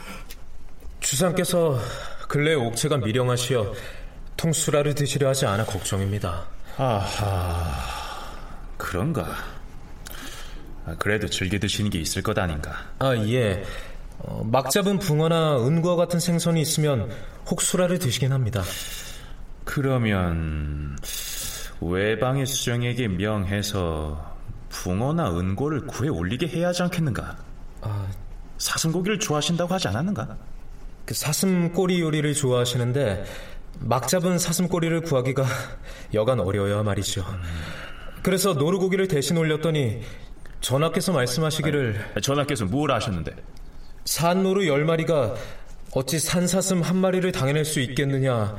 주상께서 근래 옥체가 미령하시어 통수라를 드시려 하지 않아 걱정입니다. 아하, 그런가. 아, 그래도 즐겨 드시는 게 있을 것 아닌가. 아, 예. 어, 막 잡은 붕어나 은과 같은 생선이 있으면 혹수라를 드시긴 합니다. 그러면 외방의 수정에게 명해서 붕어나 은고를 구해 올리게 해야 하지 않겠는가? 아, 사슴고기를 좋아하신다고 하지 않았는가? 그 사슴꼬리 요리를 좋아하시는데 막 잡은 사슴꼬리를 구하기가 여간 어려워야 말이죠. 그래서 노루고기를 대신 올렸더니 전하께서 말씀하시기를 아니, 전하께서 뭘 하셨는데? 산노루 열 마리가 어찌 산사슴 한 마리를 당해낼 수 있겠느냐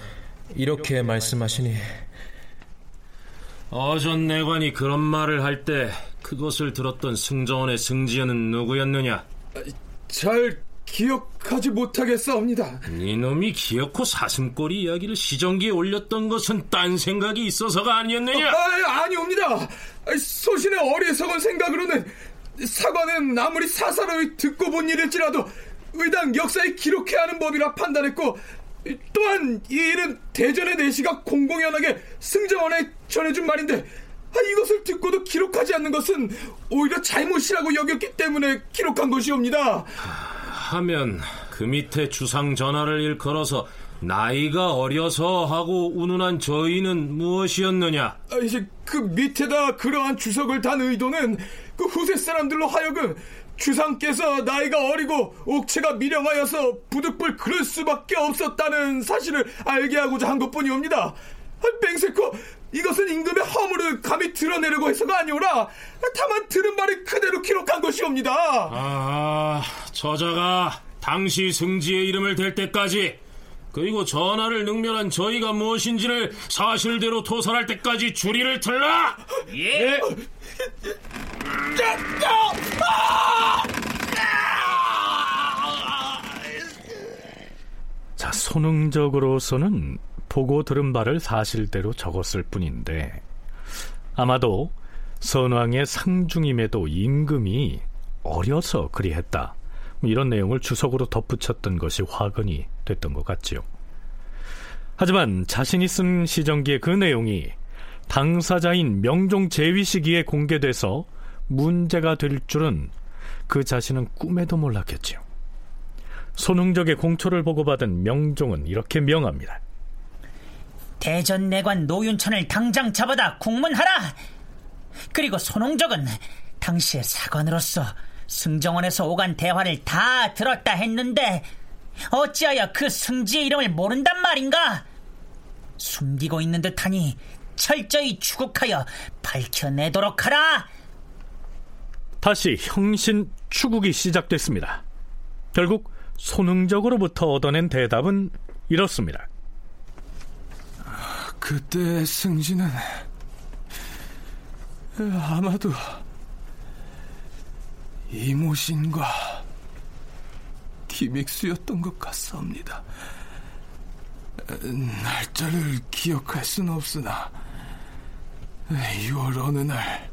이렇게 말씀하시니 어전 내관이 그런 말을 할 때 그것을 들었던 승정원의 승지연은 누구였느냐? 잘 기억하지 못하겠사옵니다. 이놈이 기어코 사슴꼬리 이야기를 시정기에 올렸던 것은 딴 생각이 있어서가 아니었느냐? 아, 아니옵니다. 소신의 어리석은 생각으로는 사관은 아무리 사사로이 듣고 본 일일지라도 의당 역사에 기록해야 하는 법이라 판단했고 또한 이 일은 대전의 내시가 공공연하게 승정원에 전해준 말인데 아, 이것을 듣고도 기록하지 않는 것은 오히려 잘못이라고 여겼기 때문에 기록한 것이옵니다. 하면 그 밑에 주상 전하를 일컬어서 나이가 어려서 하고 운운한 저희는 무엇이었느냐? 아, 이제 그 밑에다 그러한 주석을 단 의도는 그 후세 사람들로 하여금 주상께서 나이가 어리고 옥체가 미령하여서 부득불 그럴 수밖에 없었다는 사실을 알게 하고자 한 것뿐이옵니다. 아, 맹세코 이것은 임금의 허물을 감히 드러내려고 해서가 아니오라 다만 들은 말을 그대로 기록한 것이옵니다. 아, 저자가 당시 승지의 이름을 댈 때까지 그리고 전하를 능멸한 저희가 무엇인지를 사실대로 토설할 때까지 주리를 틀라. 예. 자, 손흥적으로서는 보고 들은 바를 사실대로 적었을 뿐인데 아마도 선왕의 상중임에도 임금이 어려서 그리했다. 뭐 이런 내용을 주석으로 덧붙였던 것이 화근이 됐던 것 같지요. 하지만 자신이 쓴 시정기의 그 내용이 당사자인 명종 제위 시기에 공개돼서 문제가 될 줄은 그 자신은 꿈에도 몰랐겠지요. 손흥적의 공초를 보고받은 명종은 이렇게 명합니다. 대전 내관 노윤천을 당장 잡아다 국문하라. 그리고 손홍적은 당시의 사관으로서 승정원에서 오간 대화를 다 들었다 했는데 어찌하여 그 승지의 이름을 모른단 말인가? 숨기고 있는 듯하니 철저히 추국하여 밝혀내도록 하라. 다시 형신 추국이 시작됐습니다. 결국 손흥적으로부터 얻어낸 대답은 이렇습니다. 그때 승진은 아마도 이모신과 김익수였던 것 같사옵니다. 날짜를 기억할 수는 없으나 6월 어느 날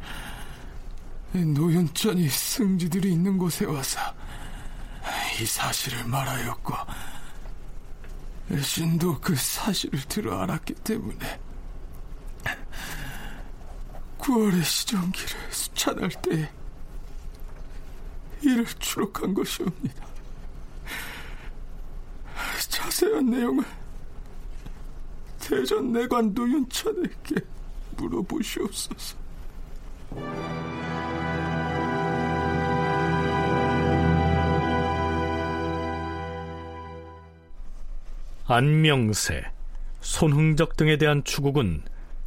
노현천이 승지들이 있는 곳에 와서 이 사실을 말하였고 신도 그 사실을 들어 알았기 때문에 9월의 시정기를 수찬할 때 이를 추록한 것이옵니다. 자세한 내용은 대전 내관 노윤찬에게 물어보시옵소서. 안명세, 손흥적 등에 대한 추국은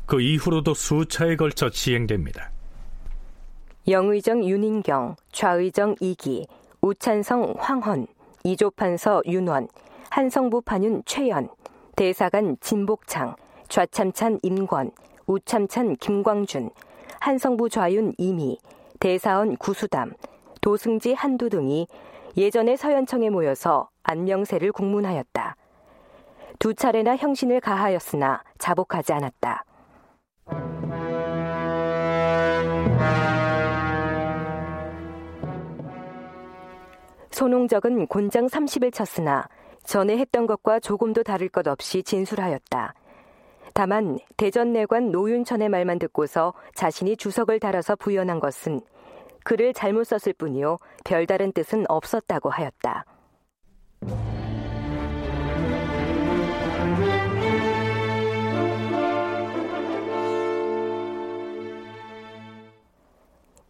그 이후로도 수차에 걸쳐 지행됩니다. 영의정 윤인경, 좌의정 이기, 우찬성 황헌, 이조판서 윤원, 한성부 판윤 최연, 대사관 진복창, 좌참찬 임권, 우참찬 김광준, 한성부 좌윤 이미, 대사원 구수담, 도승지 한두 등이 예전에 서현청에 모여서 안명세를 국문하였다. 두 차례나 형신을 가하였으나 자복하지 않았다. 손홍적은 곤장 30을 쳤으나 전에 했던 것과 조금도 다를 것 없이 진술하였다. 다만 대전 내관 노윤천의 말만 듣고서 자신이 주석을 달아서 부연한 것은 글을 잘못 썼을 뿐이요 별다른 뜻은 없었다고 하였다.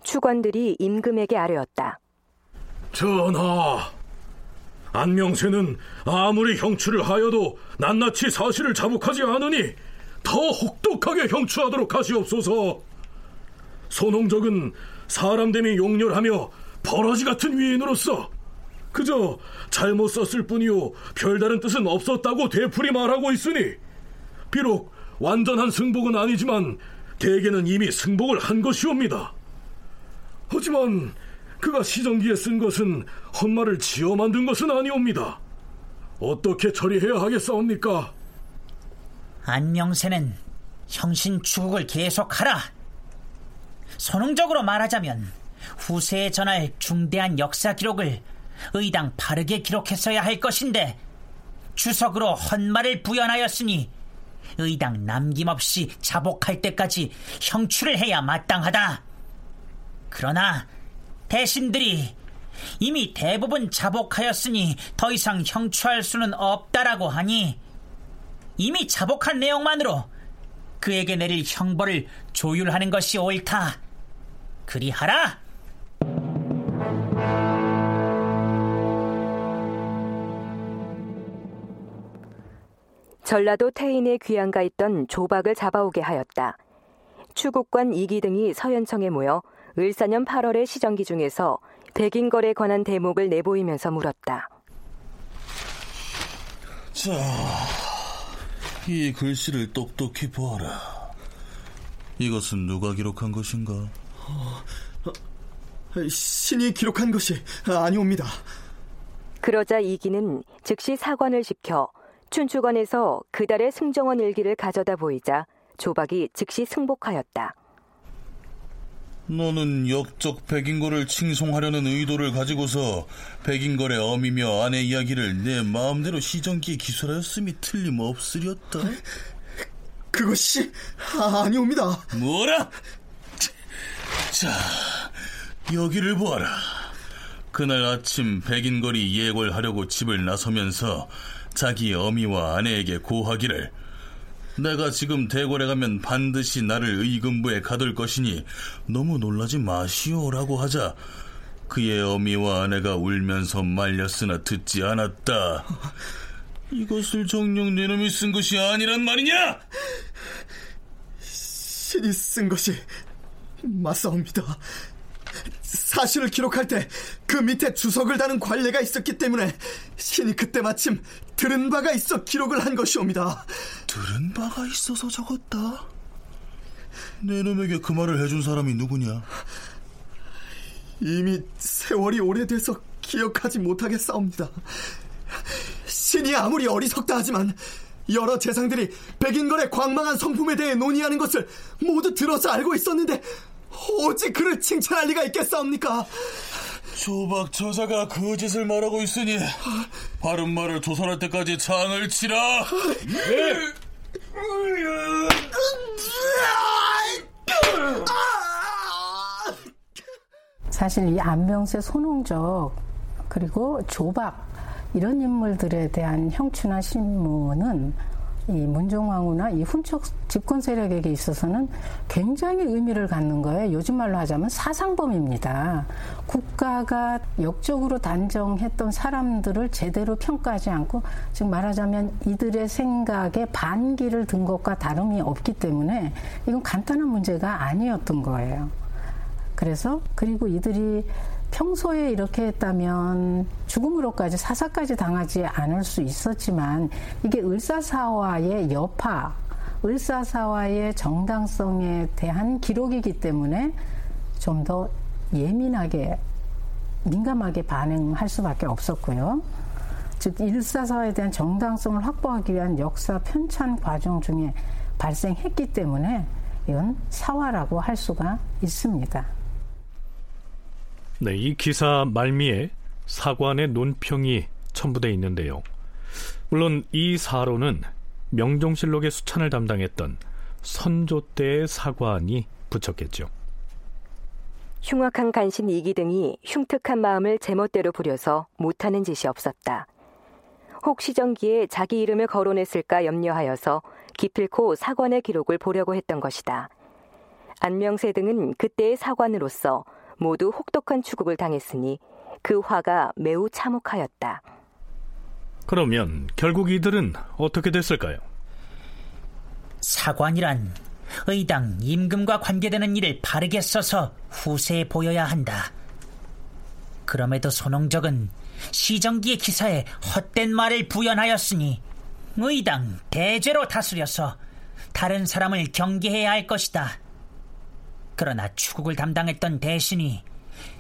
추관들이 임금에게 아뢰었다. 전하, 안명세는 아무리 형추를 하여도 낱낱이 사실을 자복하지 않으니 더 혹독하게 형추하도록 하시옵소서. 손홍적은 사람됨이 용렬하며 버러지 같은 위인으로서 그저 잘못 썼을 뿐이요 별다른 뜻은 없었다고 되풀이 말하고 있으니 비록 완전한 승복은 아니지만 대개는 이미 승복을 한 것이옵니다. 하지만 그가 시정기에 쓴 것은 헛말을 지어 만든 것은 아니옵니다. 어떻게 처리해야 하겠사옵니까? 안명세는 형신 추국을 계속하라. 선홍적으로 말하자면 후세에 전할 중대한 역사 기록을 의당 바르게 기록했어야 할 것인데 주석으로 헛말을 부연하였으니 의당 남김없이 자복할 때까지 형출을 해야 마땅하다. 그러나 대신들이 이미 대부분 자복하였으니 더 이상 형추할 수는 없다라고 하니 이미 자복한 내용만으로 그에게 내릴 형벌을 조율하는 것이 옳다. 그리하라. 전라도 태인의 귀양가 있던 조박을 잡아오게 하였다. 추국관 이기 등이 서현청에 모여 을사년 8월의 시정기 중에서 백인걸에 관한 대목을 내보이면서 물었다. 자, 이 글씨를 똑똑히 보아라. 이것은 누가 기록한 것인가? 어, 어, 신이 기록한 것이 아니옵니다. 그러자 이기는 즉시 사관을 시켜 춘추관에서 그달의 승정원 일기를 가져다 보이자 조박이 즉시 승복하였다. 너는 역적 백인거를 칭송하려는 의도를 가지고서 백인걸의 어미며 아내 이야기를 내 마음대로 시정기에 기술하였음이 틀림없으렸다. 그것이 아니옵니다. 뭐라? 자, 여기를 보아라. 그날 아침 백인걸이 예골하려고 집을 나서면서 자기 어미와 아내에게 고하기를 내가 지금 대궐에 가면 반드시 나를 의금부에 가둘 것이니 너무 놀라지 마시오라고 하자 그의 어미와 아내가 울면서 말렸으나 듣지 않았다. 이것을 정녕 내 놈이 쓴 것이 아니란 말이냐? 신이 쓴 것이 맞사옵니다. 사실을 기록할 때 그 밑에 주석을 다는 관례가 있었기 때문에 신이 그때 마침 들은 바가 있어 기록을 한 것이옵니다. 들은 바가 있어서 적었다? 내 놈에게 그 말을 해준 사람이 누구냐? 이미 세월이 오래돼서 기억하지 못하겠사옵니다. 신이 아무리 어리석다 하지만 여러 재상들이 백인걸의 광망한 성품에 대해 논의하는 것을 모두 들어서 알고 있었는데 오직 그를 칭찬할 리가 있겠사옵니까? 조박 저자가 거짓을 말하고 있으니 바른 말을 조선할 때까지 장을 치라. 네. 사실 이 안명세 손홍적 그리고 조박 이런 인물들에 대한 형추나 신문은 이 문종왕후나 이 훈척 집권 세력에게 있어서는 굉장히 의미를 갖는 거예요. 요즘 말로 하자면 사상범입니다. 국가가 역적으로 단정했던 사람들을 제대로 평가하지 않고 즉 말하자면 이들의 생각에 반기를 든 것과 다름이 없기 때문에 이건 간단한 문제가 아니었던 거예요. 그래서 그리고 이들이 평소에 이렇게 했다면 죽음으로까지 사사까지 당하지 않을 수 있었지만 이게 을사사화의 여파, 을사사화의 정당성에 대한 기록이기 때문에 좀 더 예민하게 민감하게 반응할 수밖에 없었고요. 즉 일사사화에 대한 정당성을 확보하기 위한 역사 편찬 과정 중에 발생했기 때문에 이건 사화라고 할 수가 있습니다. 네, 이 기사 말미에 사관의 논평이 첨부되어 있는데요. 물론 이 사로는 명종실록의 수찬을 담당했던 선조 때의 사관이 붙였겠죠. 흉악한 간신 이기 등이 흉특한 마음을 제멋대로 부려서 못하는 짓이 없었다. 혹 시정기에 자기 이름을 거론했을까 염려하여서 기필코 사관의 기록을 보려고 했던 것이다. 안명세 등은 그때의 사관으로서 모두 혹독한 추국을 당했으니 그 화가 매우 참혹하였다. 그러면 결국 이들은 어떻게 됐을까요? 사관이란 의당 임금과 관계되는 일을 바르게 써서 후세에 보여야 한다. 그럼에도 손홍적은 시정기의 기사에 헛된 말을 부연하였으니 의당 대죄로 다스려서 다른 사람을 경계해야 할 것이다. 그러나 추국을 담당했던 대신이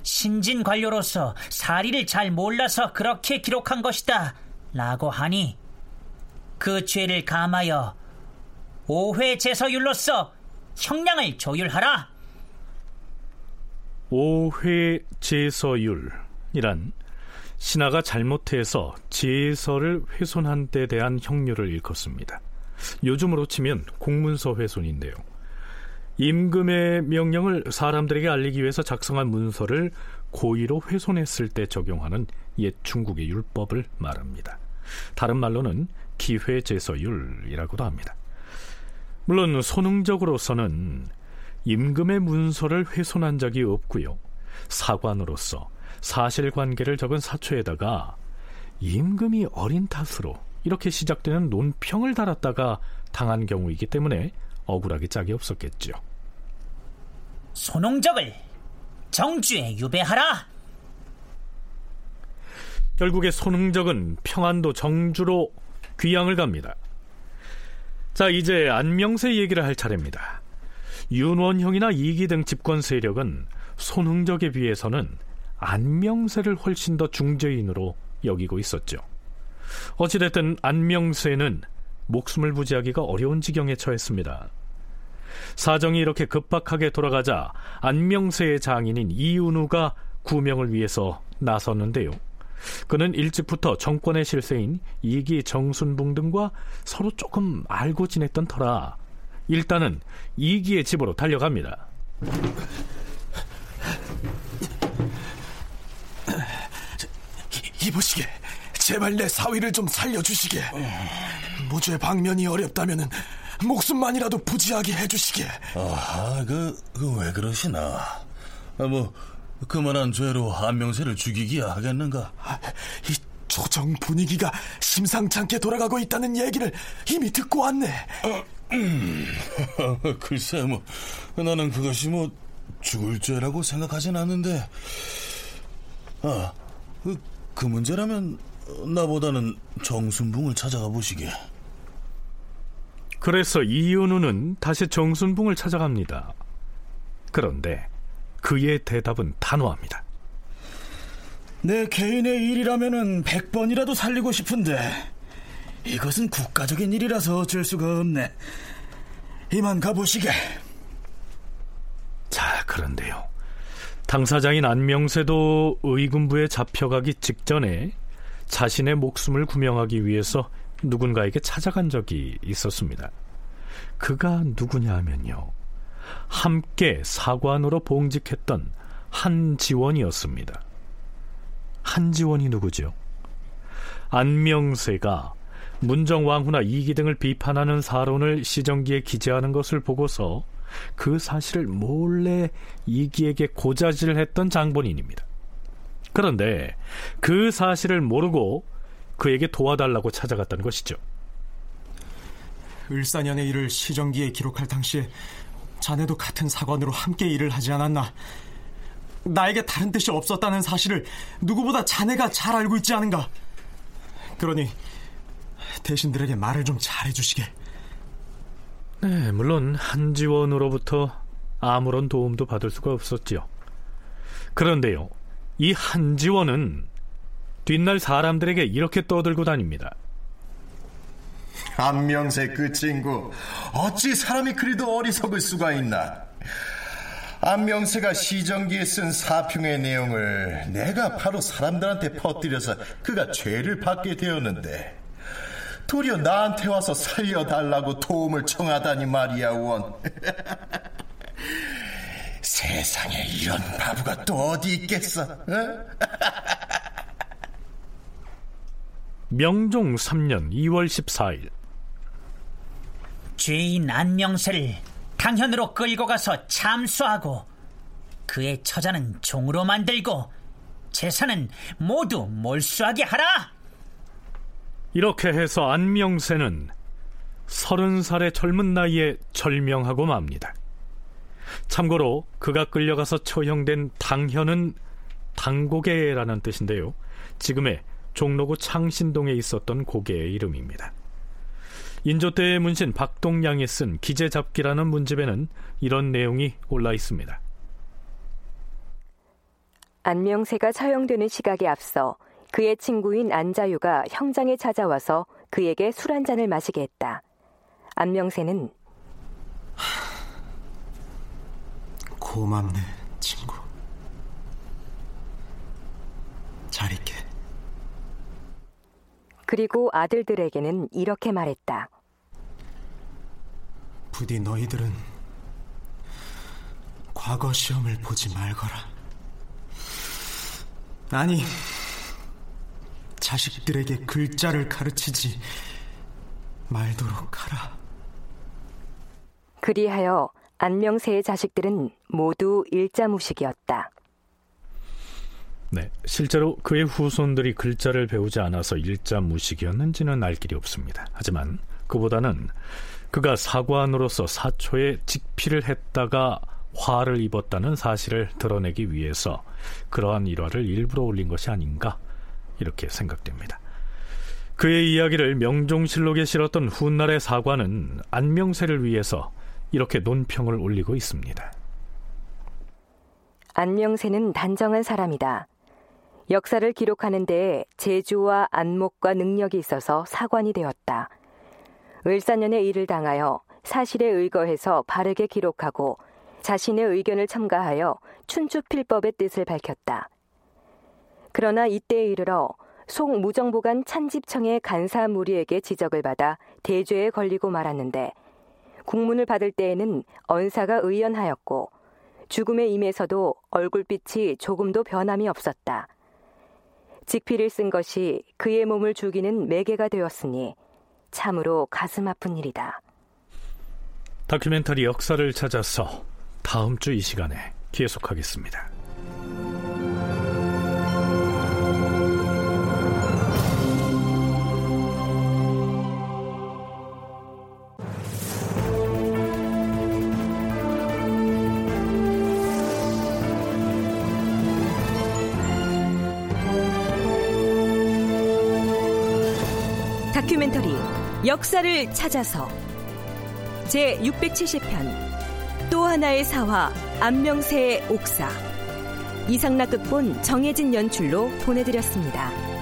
신진 관료로서 사리를 잘 몰라서 그렇게 기록한 것이다. 라고 하니 그 죄를 감하여 오회 제서율로서 형량을 조율하라. 오회 제서율이란 신하가 잘못해서 제서를 훼손한 데 대한 형률을 일컫습니다. 요즘으로 치면 공문서 훼손인데요. 임금의 명령을 사람들에게 알리기 위해서 작성한 문서를 고의로 훼손했을 때 적용하는 옛 중국의 율법을 말합니다. 다른 말로는 기회제서율이라고도 합니다. 물론 손흥적으로서는 임금의 문서를 훼손한 적이 없고요. 사관으로서 사실관계를 적은 사초에다가 임금이 어린 탓으로 이렇게 시작되는 논평을 달았다가 당한 경우이기 때문에 억울하기 짝이 없었겠죠. 손홍적을 정주에 유배하라. 결국에 손흥적은 평안도 정주로 귀양을 갑니다. 자, 이제 안명세 얘기를 할 차례입니다. 윤원형이나 이기 등 집권 세력은 손흥적에 비해서는 안명세를 훨씬 더 중재인으로 여기고 있었죠. 어찌됐든 안명세는 목숨을 부지하기가 어려운 지경에 처했습니다. 사정이 이렇게 급박하게 돌아가자 안명세의 장인인 이윤우가 구명을 위해서 나섰는데요. 그는 일찍부터 정권의 실세인 이기 정순붕 등과 서로 조금 알고 지냈던 터라 일단은 이기의 집으로 달려갑니다. 이보시게 제발 내 사위를 좀 살려주시게 무죄 방면이 어렵다면 목숨만이라도 부지하게 해주시게. 아, 그, 그 왜 그러시나? 아, 뭐 그만한 죄로 안명세를 죽이기야 하겠는가? 아, 이 조정 분위기가 심상찮게 돌아가고 있다는 얘기를 이미 듣고 왔네. 어, 음, 글쎄 뭐 나는 그것이 뭐 죽을 죄라고 생각하진 않는데. 아, 그, 그 문제라면 나보다는 정순붕을 찾아가 보시게. 그래서 이윤우는 다시 정순붕을 찾아갑니다. 그런데 그의 대답은 단호합니다. 내 개인의 일이라면은 100번이라도 살리고 싶은데 이것은 국가적인 일이라서 어쩔 수가 없네. 이만 가보시게. 자, 그런데요. 당사자인 안명세도 의군부에 잡혀가기 직전에 자신의 목숨을 구명하기 위해서 누군가에게 찾아간 적이 있었습니다. 그가 누구냐 하면요. 함께 사관으로 봉직했던 한지원이었습니다. 한지원이 누구죠? 안명세가 문정왕후나 이기 등을 비판하는 사론을 시정기에 기재하는 것을 보고서 그 사실을 몰래 이기에게 고자질했던 장본인입니다. 그런데 그 사실을 모르고 그에게 도와달라고 찾아갔던 것이죠. 을사년의 일을 시정기에 기록할 당시에 자네도 같은 사관으로 함께 일을 하지 않았나? 나에게 다른 뜻이 없었다는 사실을 누구보다 자네가 잘 알고 있지 않은가? 그러니 대신들에게 말을 좀 잘해주시게. 네, 물론 한지원으로부터 아무런 도움도 받을 수가 없었지요. 그런데요, 이 한지원은 뒷날 사람들에게 이렇게 떠들고 다닙니다. 안명세 그 친구 어찌 사람이 그리도 어리석을 수가 있나 안명세가 시정기에 쓴 사평의 내용을 내가 바로 사람들한테 퍼뜨려서 그가 죄를 받게 되었는데 도리어 나한테 와서 살려달라고 도움을 청하다니 말이야 원 세상에 이런 바보가 또 어디 있겠어 어? 명종 3년 2월 14일 죄인 안명세를 당현으로 끌고 가서 참수하고 그의 처자는 종으로 만들고 재산은 모두 몰수하게 하라. 이렇게 해서 안명세는 서른 살의 젊은 나이에 절명하고 맙니다. 참고로 그가 끌려가서 처형된 당현은 당고개라는 뜻인데요. 지금의 종로구 창신동에 있었던 고개의 이름입니다. 인조 때의 문신 박동양이 쓴 기재잡기라는 문집에는 이런 내용이 올라 있습니다. 안명세가 처형되는 시각에 앞서 그의 친구인 안자유가 형장에 찾아와서 그에게 술 한 잔을 마시게 했다. 안명세는 고맙네, 친구. 잘 있게. 그리고 아들들에게는 이렇게 말했다. 부디 너희들은 과거 시험을 보지 말거라. 아니, 자식들에게 글자를 가르치지 말도록 하라. 그리하여 안명세의 자식들은 모두 일자무식이었다. 네, 실제로 그의 후손들이 글자를 배우지 않아서 일자 무식이었는지는 알 길이 없습니다. 하지만 그보다는 그가 사관으로서 사초에 직피를 했다가 화를 입었다는 사실을 드러내기 위해서 그러한 일화를 일부러 올린 것이 아닌가 이렇게 생각됩니다. 그의 이야기를 명종실록에 실었던 훗날의 사관은 안명세를 위해서 이렇게 논평을 올리고 있습니다. 안명세는 단정한 사람이다. 역사를 기록하는 데에 재주와 안목과 능력이 있어서 사관이 되었다. 을사년의 일을 당하여 사실에 의거해서 바르게 기록하고 자신의 의견을 첨가하여 춘추필법의 뜻을 밝혔다. 그러나 이때에 이르러 송 무정보관 찬집청의 간사 무리에게 지적을 받아 대죄에 걸리고 말았는데 국문을 받을 때에는 언사가 의연하였고 죽음의 임에서도 얼굴빛이 조금도 변함이 없었다. 직피를 쓴 것이 그의 몸을 죽이는 매개가 되었으니 참으로 가슴 아픈 일이다. 다큐멘터리 역사를 찾아서 다음 주 이 시간에 계속하겠습니다. 역사를 찾아서 제 670편 또 하나의 사화 안명세의 옥사 이상락 극본 정혜진 연출로 보내드렸습니다.